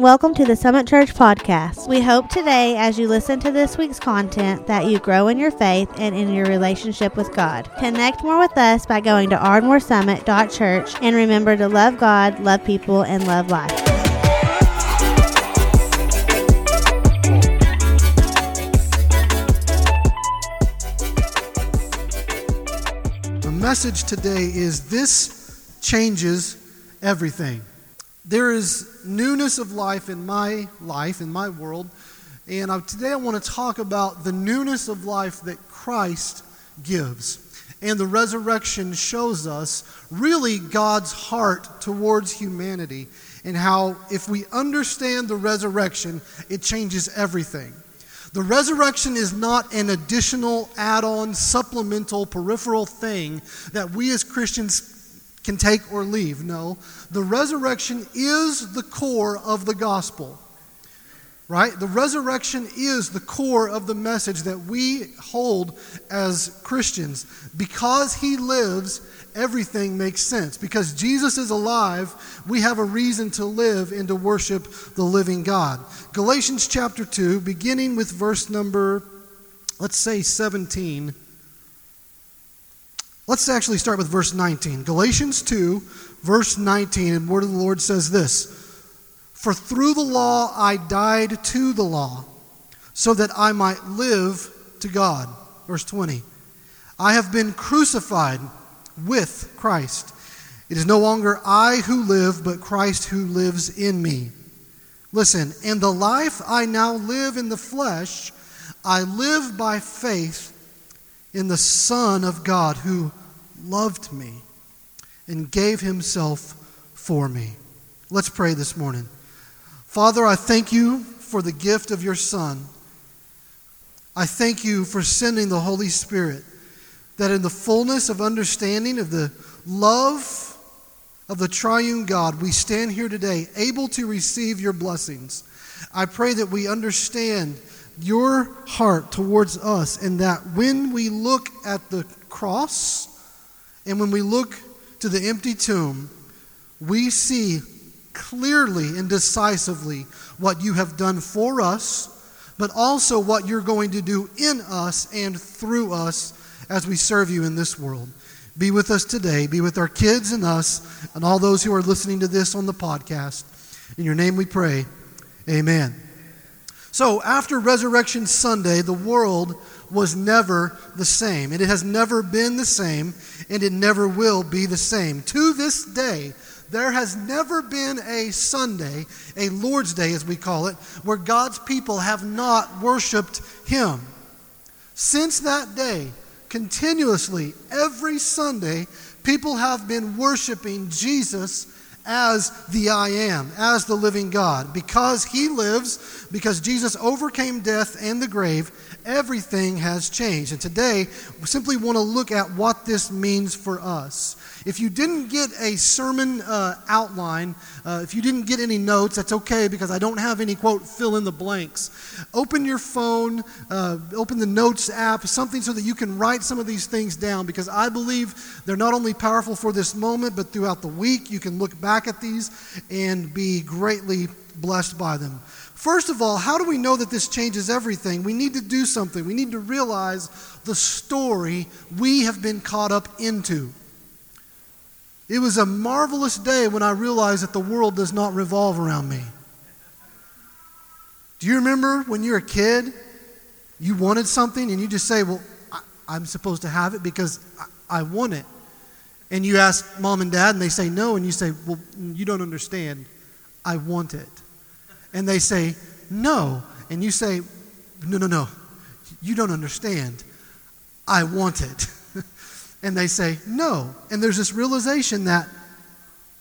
and welcome to the Summit Church podcast. We hope today, as you listen to this week's content, that you grow in your faith and in your relationship with God. Connect more with us by going to ardmoresummit.church and remember to love God, love people, and love life. The message today is this changes everything. There is newness of life in my life, in my world, and I, today I want to talk about the newness of life that Christ gives. And the resurrection shows us really God's heart towards humanity and how, if we understand the resurrection, it changes everything. The resurrection is not an additional add on, supplemental, peripheral thing that we as Christians can take or leave. No, the resurrection is the core of the gospel. Right? The resurrection is the core of the message that we hold as Christians. Because he lives, everything makes sense. Because Jesus is alive, we have a reason to live and to worship the living God. Galatians chapter 2, beginning with verse number, let's say 17. Let's actually start with verse 19. Galatians 2, verse 19, and word of the Lord says this For through the law I died to the law, so that I might live to God. Verse 20. I have been crucified with Christ. It is no longer I who live, but Christ who lives in me. Listen, in the life I now live in the flesh, I live by faith in the Son of God who loved me and gave himself for me. Let's pray this morning. Father, I thank you for the gift of your Son. I thank you for sending the Holy Spirit, that in the fullness of understanding of the love of the triune God, we stand here today able to receive your blessings. I pray that we understand your heart towards us and that when we look at the cross, and when we look to the empty tomb, we see clearly and decisively what you have done for us, but also what you're going to do in us and through us as we serve you in this world. Be with us today. Be with our kids and us and all those who are listening to this on the podcast. In your name we pray. Amen. So, after Resurrection Sunday, the world was never the same. And it has never been the same, and it never will be the same. To this day, there has never been a Sunday, a Lord's Day as we call it, where God's people have not worshiped Him. Since that day, continuously, every Sunday, people have been worshiping Jesus as the I am, as the living God. Because He lives, because Jesus overcame death and the grave, everything has changed. And today, we simply want to look at what this means for us. If you didn't get a sermon uh, outline, uh, if you didn't get any notes, that's okay because I don't have any quote fill in the blanks. Open your phone, uh, open the notes app, something so that you can write some of these things down because I believe they're not only powerful for this moment, but throughout the week you can look back at these and be greatly blessed by them. First of all, how do we know that this changes everything? We need to do something. We need to realize the story we have been caught up into. It was a marvelous day when I realized that the world does not revolve around me. Do you remember when you were a kid, you wanted something and you just say, Well, I, am supposed to have it because I, I want it? And you ask mom and dad and they say no, and you say, Well, you don't understand. I want it and they say, No. And you say, No, no, no. You don't understand. I want it. and they say, No. And there's this realization that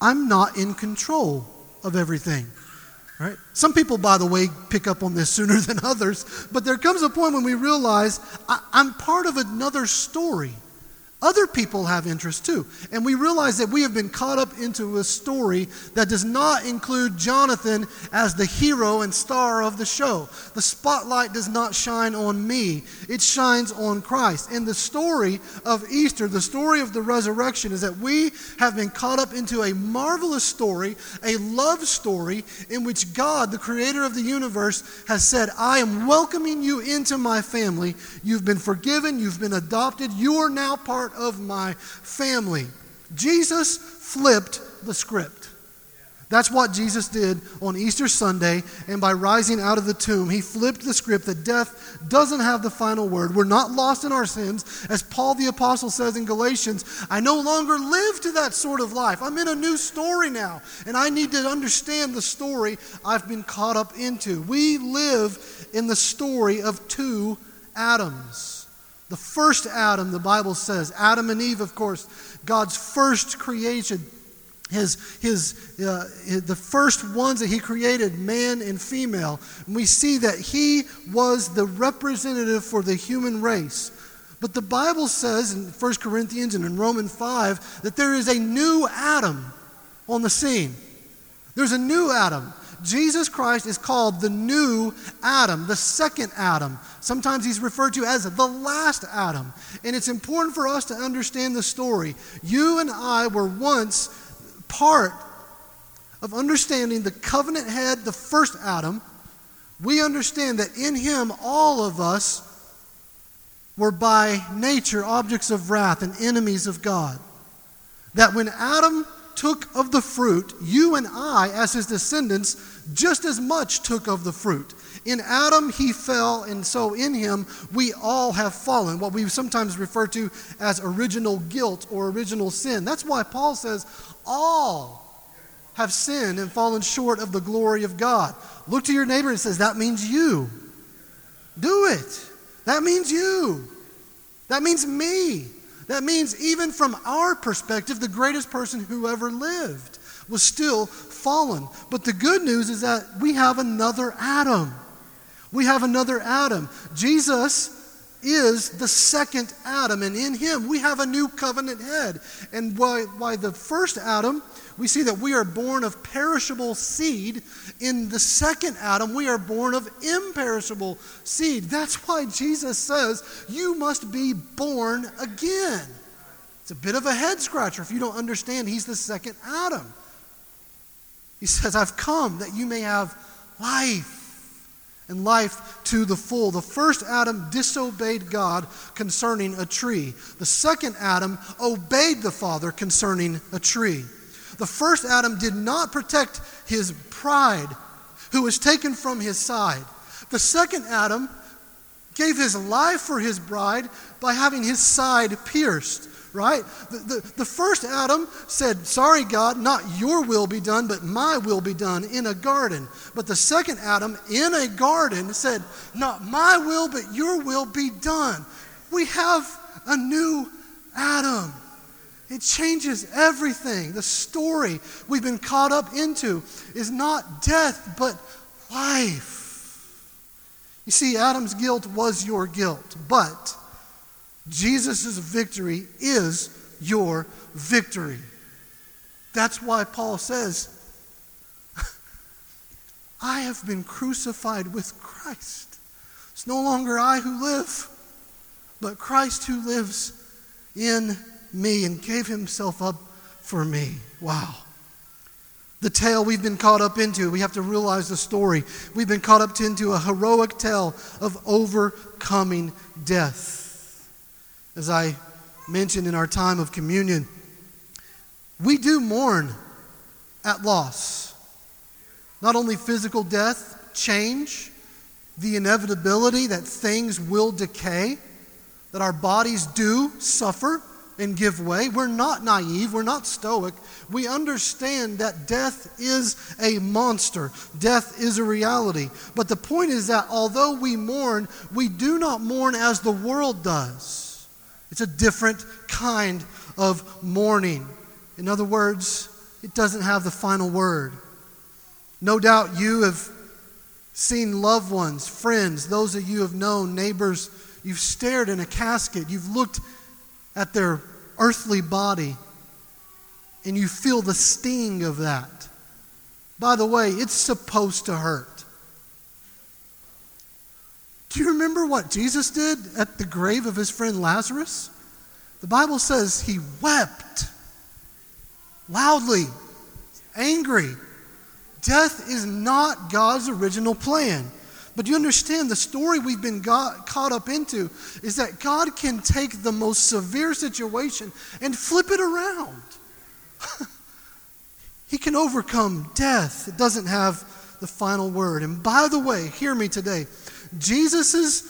I'm not in control of everything. Right? Some people, by the way, pick up on this sooner than others, but there comes a point when we realize I, am part of another story. Other people have interest too. And we realize that we have been caught up into a story that does not include Jonathan as the hero and star of the show. The spotlight does not shine on me, it shines on Christ. And the story of Easter, the story of the resurrection, is that we have been caught up into a marvelous story, a love story, in which God, the creator of the universe, has said, I am welcoming you into my family. You've been forgiven, you've been adopted, you are now part part of my family. Jesus flipped the script. That's what Jesus did on Easter Sunday, and by rising out of the tomb, he flipped the script that death doesn't have the final word. We're not lost in our sins. As Paul the Apostle says in Galatians, I no longer live to that sort of life. I'm in a new story now, and I need to understand the story I've been caught up into. We live in the story of two Adams. The first Adam, the Bible says, Adam and Eve, of course, God's first creation, his, his, uh, the first ones that he created, man and female. And we see that he was the representative for the human race. But the Bible says in 1 Corinthians and in Romans 5 that there is a new Adam on the scene. There's a new Adam. Jesus Christ is called the new Adam, the second Adam. Sometimes he's referred to as the last Adam. And it's important for us to understand the story. You and I were once part of understanding the covenant head, the first Adam. We understand that in him, all of us were by nature objects of wrath and enemies of God. That when Adam took of the fruit, you and I, as his descendants, just as much took of the fruit. In Adam, he fell, and so in him, we all have fallen, what we sometimes refer to as original guilt or original sin. That's why Paul says, all have sinned and fallen short of the glory of God. Look to your neighbor and says, that means you. Do it. That means you. That means me. That means, even from our perspective, the greatest person who ever lived was still fallen. But the good news is that we have another Adam. We have another Adam. Jesus is the second Adam, and in him we have a new covenant head. And why, why the first Adam, we see that we are born of perishable seed. In the second Adam, we are born of imperishable seed. That's why Jesus says, You must be born again. It's a bit of a head scratcher if you don't understand he's the second Adam. He says, I've come that you may have life and life to the full. The first Adam disobeyed God concerning a tree. The second Adam obeyed the Father concerning a tree. The first Adam did not protect his pride, who was taken from his side. The second Adam gave his life for his bride by having his side pierced right? The, the, the, first Adam said, Sorry, God, not your will be done, but my will be done in a garden. But the second Adam in a garden said, Not my will, but your will be done. We have a new Adam. It changes everything. The story we've been caught up into is not death, but life. You see, Adam's guilt was your guilt, but Jesus' victory is your victory. That's why Paul says, I have been crucified with Christ. It's no longer I who live, but Christ who lives in me and gave himself up for me. Wow. The tale we've been caught up into, we have to realize the story. We've been caught up into a heroic tale of overcoming death. As I mentioned in our time of communion, we do mourn at loss. Not only physical death, change, the inevitability that things will decay, that our bodies do suffer and give way. We're not naive, we're not stoic. We understand that death is a monster, death is a reality. But the point is that although we mourn, we do not mourn as the world does. It's a different kind of mourning. In other words, it doesn't have the final word. No doubt you have seen loved ones, friends, those that you have known, neighbors. You've stared in a casket. You've looked at their earthly body and you feel the sting of that. By the way, it's supposed to hurt. Do you remember what Jesus did at the grave of his friend Lazarus? The Bible says he wept loudly, angry. Death is not God's original plan. But you understand the story we've been got, caught up into is that God can take the most severe situation and flip it around. he can overcome death. It doesn't have the final word. And by the way, hear me today. Jesus'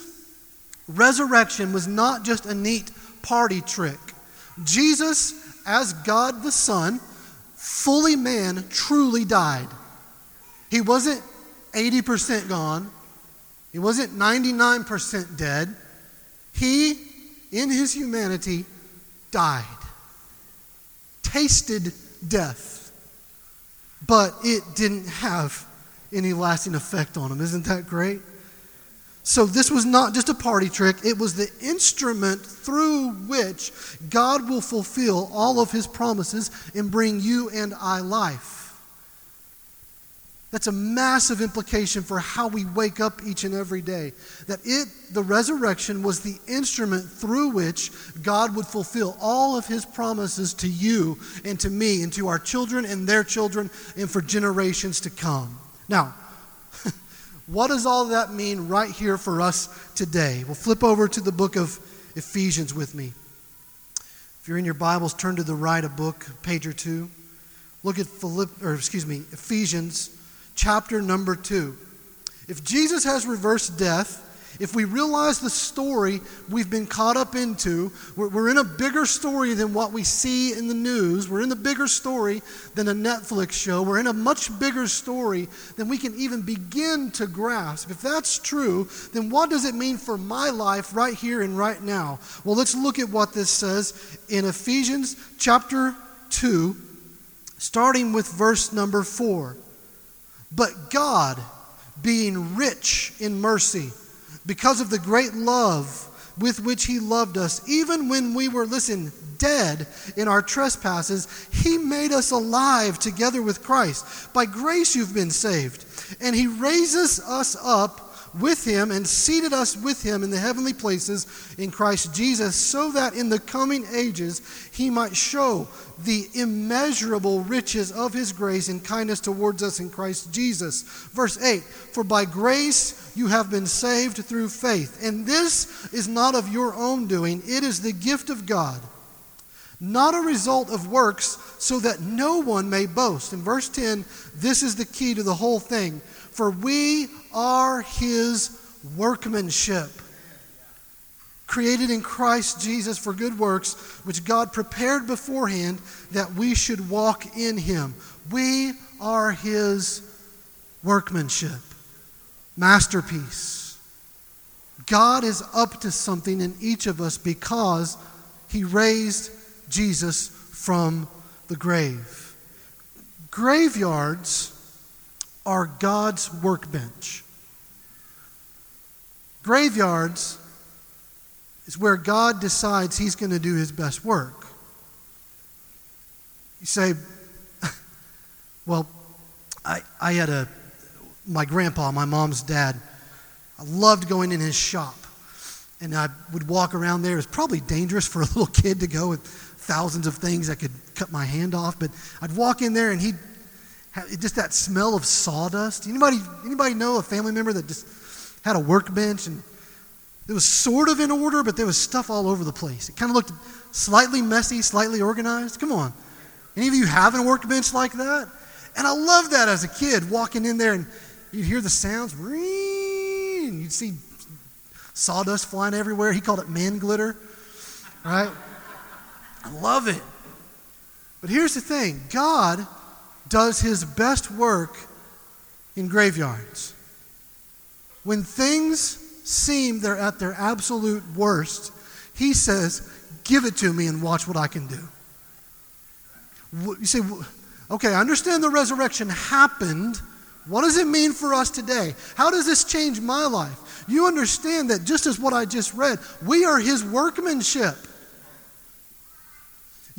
resurrection was not just a neat party trick. Jesus, as God the Son, fully man, truly died. He wasn't 80% gone, he wasn't 99% dead. He, in his humanity, died, tasted death, but it didn't have any lasting effect on him. Isn't that great? So, this was not just a party trick, it was the instrument through which God will fulfill all of his promises and bring you and I life. That's a massive implication for how we wake up each and every day. That it, the resurrection, was the instrument through which God would fulfill all of his promises to you and to me and to our children and their children and for generations to come. Now, what does all that mean right here for us today? We'll flip over to the book of Ephesians with me. If you're in your Bibles, turn to the right a book, page or two. Look at Philipp, or excuse me, Ephesians chapter number two. If Jesus has reversed death, if we realize the story we've been caught up into, we're, we're, in a bigger story than what we see in the news. We're in a bigger story than a Netflix show. We're in a much bigger story than we can even begin to grasp. If that's true, then what does it mean for my life right here and right now? Well, let's look at what this says in Ephesians chapter 2, starting with verse number 4. But God, being rich in mercy, because of the great love with which He loved us, even when we were, listen, dead in our trespasses, He made us alive together with Christ. By grace you've been saved. And He raises us up with him and seated us with him in the heavenly places in Christ Jesus, so that in the coming ages he might show the immeasurable riches of his grace and kindness towards us in Christ Jesus. Verse 8 For by grace you have been saved through faith, and this is not of your own doing, it is the gift of God. Not a result of works, so that no one may boast. In verse 10, this is the key to the whole thing. For we are his workmanship, created in Christ Jesus for good works, which God prepared beforehand that we should walk in him. We are his workmanship, masterpiece. God is up to something in each of us because he raised Jesus from the grave. Graveyards are God's workbench. Graveyards is where God decides He's going to do His best work. You say, well, I, I had a, my grandpa, my mom's dad, I loved going in his shop. And I would walk around there. It's probably dangerous for a little kid to go with thousands of things that could cut my hand off, but I'd walk in there and he'd just that smell of sawdust. Anybody, anybody know a family member that just had a workbench and it was sort of in order, but there was stuff all over the place. It kind of looked slightly messy, slightly organized. Come on. Any of you have a workbench like that? And I loved that as a kid, walking in there and you'd hear the sounds, and you'd see sawdust flying everywhere. He called it man glitter, right? I love it. But here's the thing God does his best work in graveyards. When things seem they're at their absolute worst, he says, Give it to me and watch what I can do. You say, okay, I understand the resurrection happened. What does it mean for us today? How does this change my life? You understand that just as what I just read, we are his workmanship.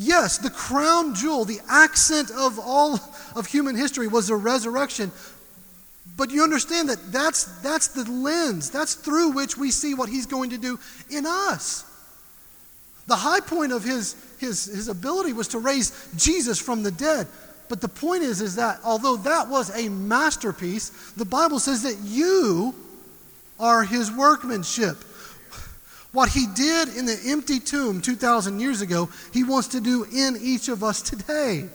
Yes, the crown jewel, the accent of all of human history was the resurrection. But you understand that that's, that's the lens, that's through which we see what he's going to do in us. The high point of his, his, his ability was to raise Jesus from the dead. But the point is, is that although that was a masterpiece, the Bible says that you are his workmanship. What he did in the empty tomb 2,000 years ago, he wants to do in each of us today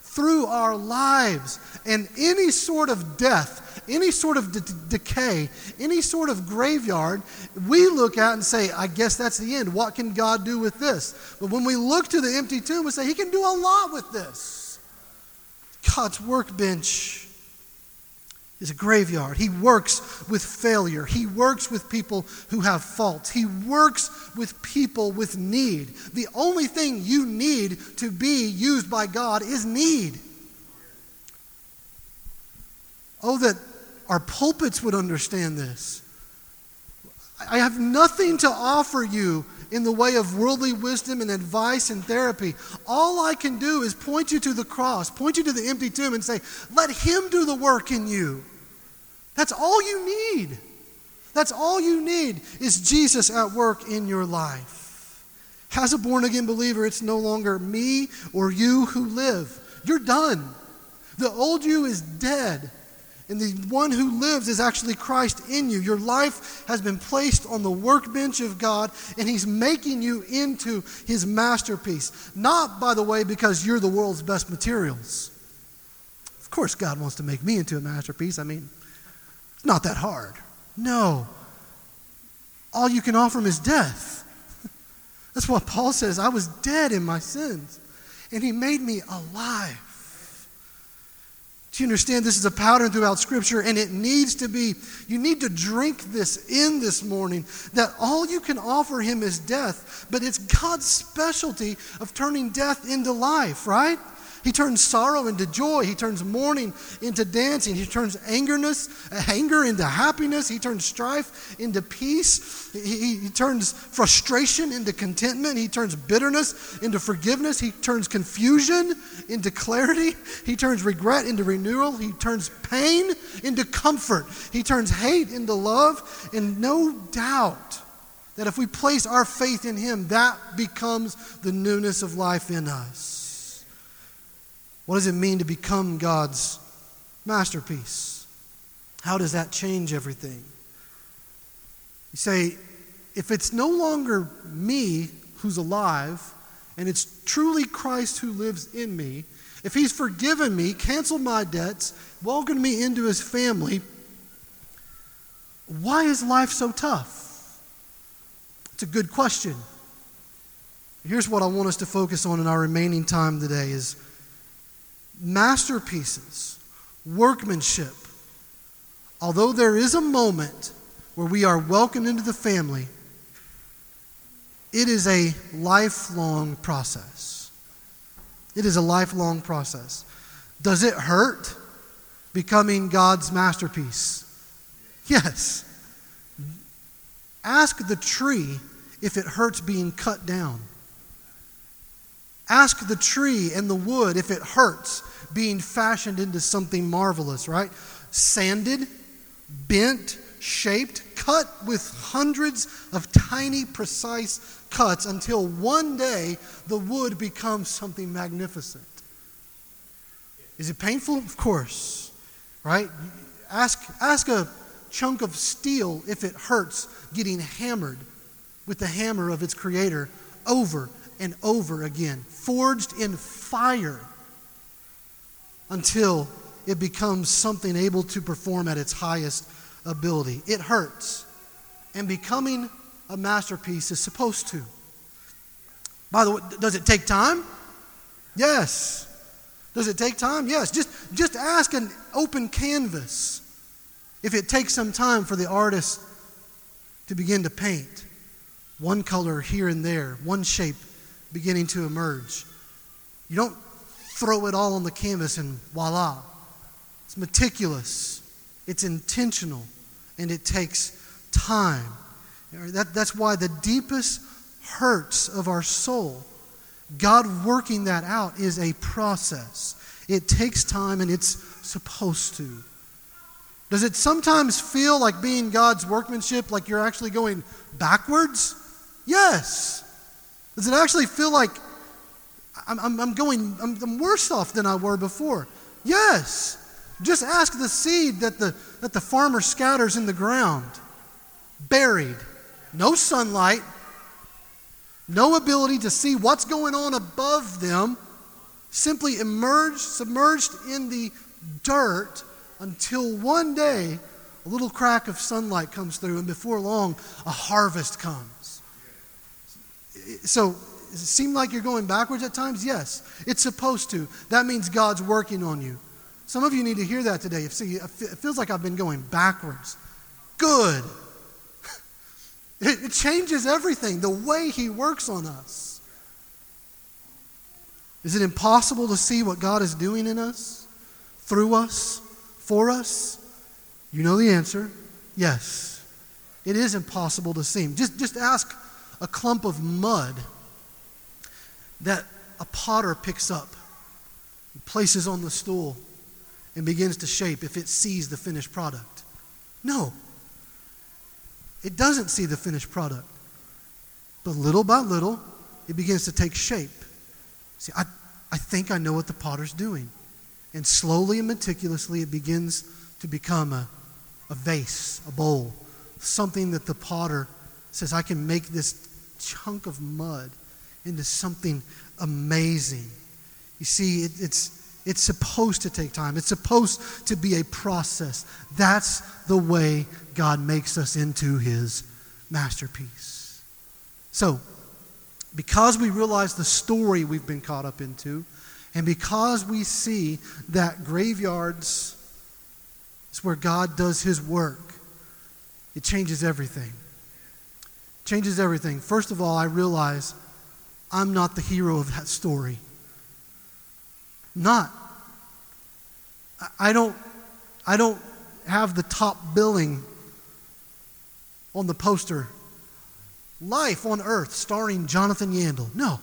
through our lives. And any sort of death, any sort of de- decay, any sort of graveyard, we look at and say, I guess that's the end. What can God do with this? But when we look to the empty tomb, we say, He can do a lot with this. God's workbench is a graveyard. He works with failure. He works with people who have faults. He works with people with need. The only thing you need to be used by God is need. Oh, that our pulpits would understand this. I have nothing to offer you in the way of worldly wisdom and advice and therapy. All I can do is point you to the cross, point you to the empty tomb, and say, let Him do the work in you. That's all you need. That's all you need is Jesus at work in your life. As a born again believer, it's no longer me or you who live. You're done. The old you is dead. And the one who lives is actually Christ in you. Your life has been placed on the workbench of God, and He's making you into His masterpiece. Not, by the way, because you're the world's best materials. Of course, God wants to make me into a masterpiece. I mean, it's not that hard. No. All you can offer Him is death. That's what Paul says. I was dead in my sins, and He made me alive. Do you understand this is a pattern throughout Scripture and it needs to be, you need to drink this in this morning that all you can offer Him is death, but it's God's specialty of turning death into life, right? He turns sorrow into joy. He turns mourning into dancing. He turns angerness, anger into happiness. He turns strife into peace. He, he, turns frustration into contentment. He turns bitterness into forgiveness. He turns confusion into clarity. He turns regret into renewal. He turns pain into comfort. He turns hate into love. And no doubt that if we place our faith in Him, that becomes the newness of life in us. What does it mean to become God's masterpiece? How does that change everything? You say, if it's no longer me who's alive, and it's truly Christ who lives in me, if He's forgiven me, canceled my debts, welcomed me into His family, why is life so tough? It's a good question. Here's what I want us to focus on in our remaining time today is masterpieces, workmanship. Although there is a moment where we are welcomed into the family, it is a lifelong process. It is a lifelong process. Does it hurt becoming God's masterpiece? Yes. Ask the tree if it hurts being cut down. Ask the tree and the wood if it hurts being fashioned into something marvelous, right? Sanded, bent, shaped, cut with hundreds of tiny, precise cuts until one day the wood becomes something magnificent. Is it painful? Of course, right? Ask, ask a chunk of steel if it hurts getting hammered with the hammer of its creator over and over again, forged in fire until it becomes something able to perform at its highest ability. It hurts. And becoming a masterpiece is supposed to. By the way, does it take time? Yes. Does it take time? Yes. Just, just ask an open canvas if it takes some time for the artist to begin to paint. One color here and there, one shape beginning to emerge. You don't throw it all on the canvas and voila. It's meticulous, it's intentional, and it takes time. That, that's why the deepest hurts of our soul God working that out is a process. It takes time and it's supposed to. Does it sometimes feel like being God's workmanship, like you're actually going backwards? Yes. Does it actually feel like I'm, I'm, I'm going, I'm, I'm worse off than I were before? Yes. Just ask the seed that the, that the farmer scatters in the ground, buried, no sunlight, no ability to see what's going on above them, simply immersed, submerged in the dirt until one day a little crack of sunlight comes through, and before long, a harvest comes. So, does it seem like you're going backwards at times? Yes, it's supposed to. That means God's working on you. Some of you need to hear that today. See, it feels like I've been going backwards. Good. It, changes everything, the way He works on us. Is it impossible to see what God is doing in us, through us, for us? You know the answer yes. It is impossible to see. Just, just ask a clump of mud that a potter picks up, places on the stool, and begins to shape if it sees the finished product. No. It doesn't see the finished product. But little by little, it begins to take shape. See, I, I think I know what the potter's doing. And slowly and meticulously, it begins to become a, a vase, a bowl, something that the potter says, I can make this chunk of mud into something amazing. You see, it, it's, it's supposed to take time, it's supposed to be a process. That's the way God makes us into his masterpiece. So, because we realize the story we've been caught up into, and because we see that graveyards is where God does his work, it changes everything. Changes everything. First of all, I realize I'm not the hero of that story. Not. I don't, I don't have the top billing on the poster. Life on Earth, starring Jonathan Yandel. No.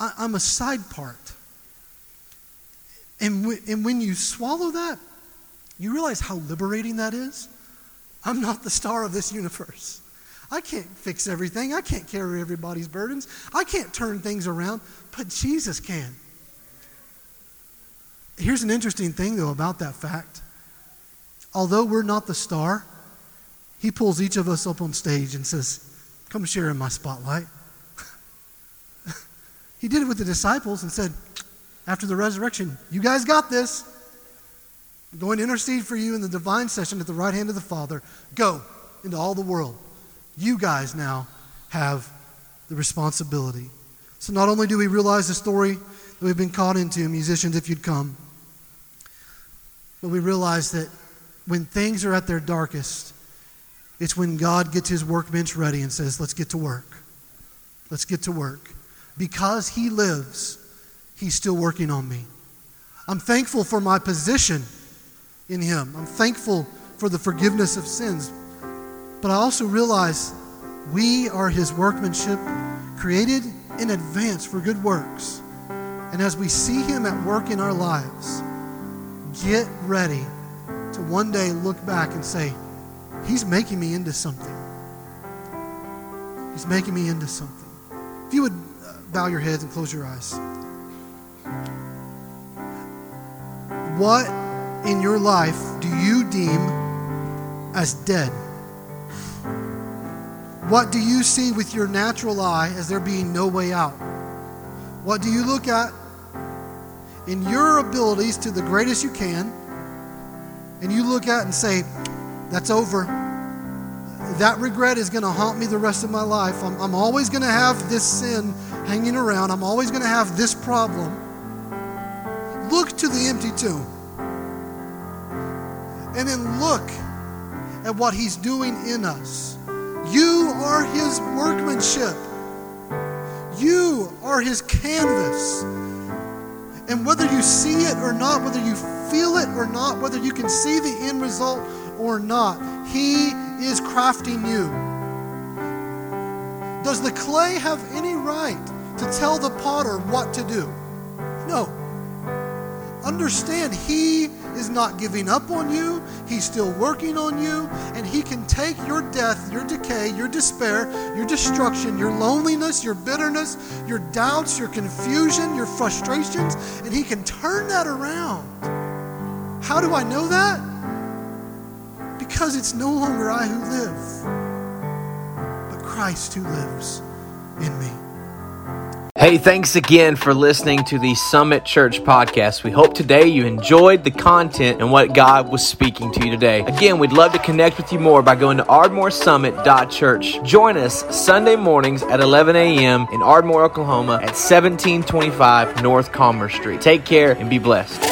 I, am a side part. And, w- and when you swallow that, you realize how liberating that is. I'm not the star of this universe. I can't fix everything. I can't carry everybody's burdens. I can't turn things around, but Jesus can. Here's an interesting thing, though, about that fact. Although we're not the star, he pulls each of us up on stage and says, Come share in my spotlight. he did it with the disciples and said, After the resurrection, you guys got this. I'm going to intercede for you in the divine session at the right hand of the Father. Go into all the world you guys now have the responsibility. So not only do we realize the story that we've been caught into, musicians, if you'd come, but we realize that when things are at their darkest, it's when God gets his workbench ready and says, Let's get to work. Let's get to work. Because he lives, he's still working on me. I'm thankful for my position in him. I'm thankful for the forgiveness of sins. But I also realize we are his workmanship, created in advance for good works. And as we see him at work in our lives, get ready to one day look back and say, He's making me into something. He's making me into something. If you would uh, bow your heads and close your eyes. What in your life do you deem as dead? What do you see with your natural eye as there being no way out? What do you look at in your abilities to the greatest you can, and you look at and say, That's over. That regret is going to haunt me the rest of my life. I'm, I'm always going to have this sin hanging around. I'm always going to have this problem. Look to the empty tomb. And then look at what He's doing in us. You are his workmanship. You are his canvas. And whether you see it or not, whether you feel it or not, whether you can see the end result or not, he is crafting you. Does the clay have any right to tell the potter what to do? No. Understand, He is not giving up on you. He's still working on you. And He can take your death, your decay, your despair, your destruction, your loneliness, your bitterness, your doubts, your confusion, your frustrations, and He can turn that around. How do I know that? Because it's no longer I who live, but Christ who lives in me. Hey, thanks again for listening to the Summit Church podcast. We hope today you enjoyed the content and what God was speaking to you today. Again, we'd love to connect with you more by going to ardmoresummit.church. Join us Sunday mornings at 11 a.m. in Ardmore, Oklahoma at 1725 North Commerce Street. Take care and be blessed.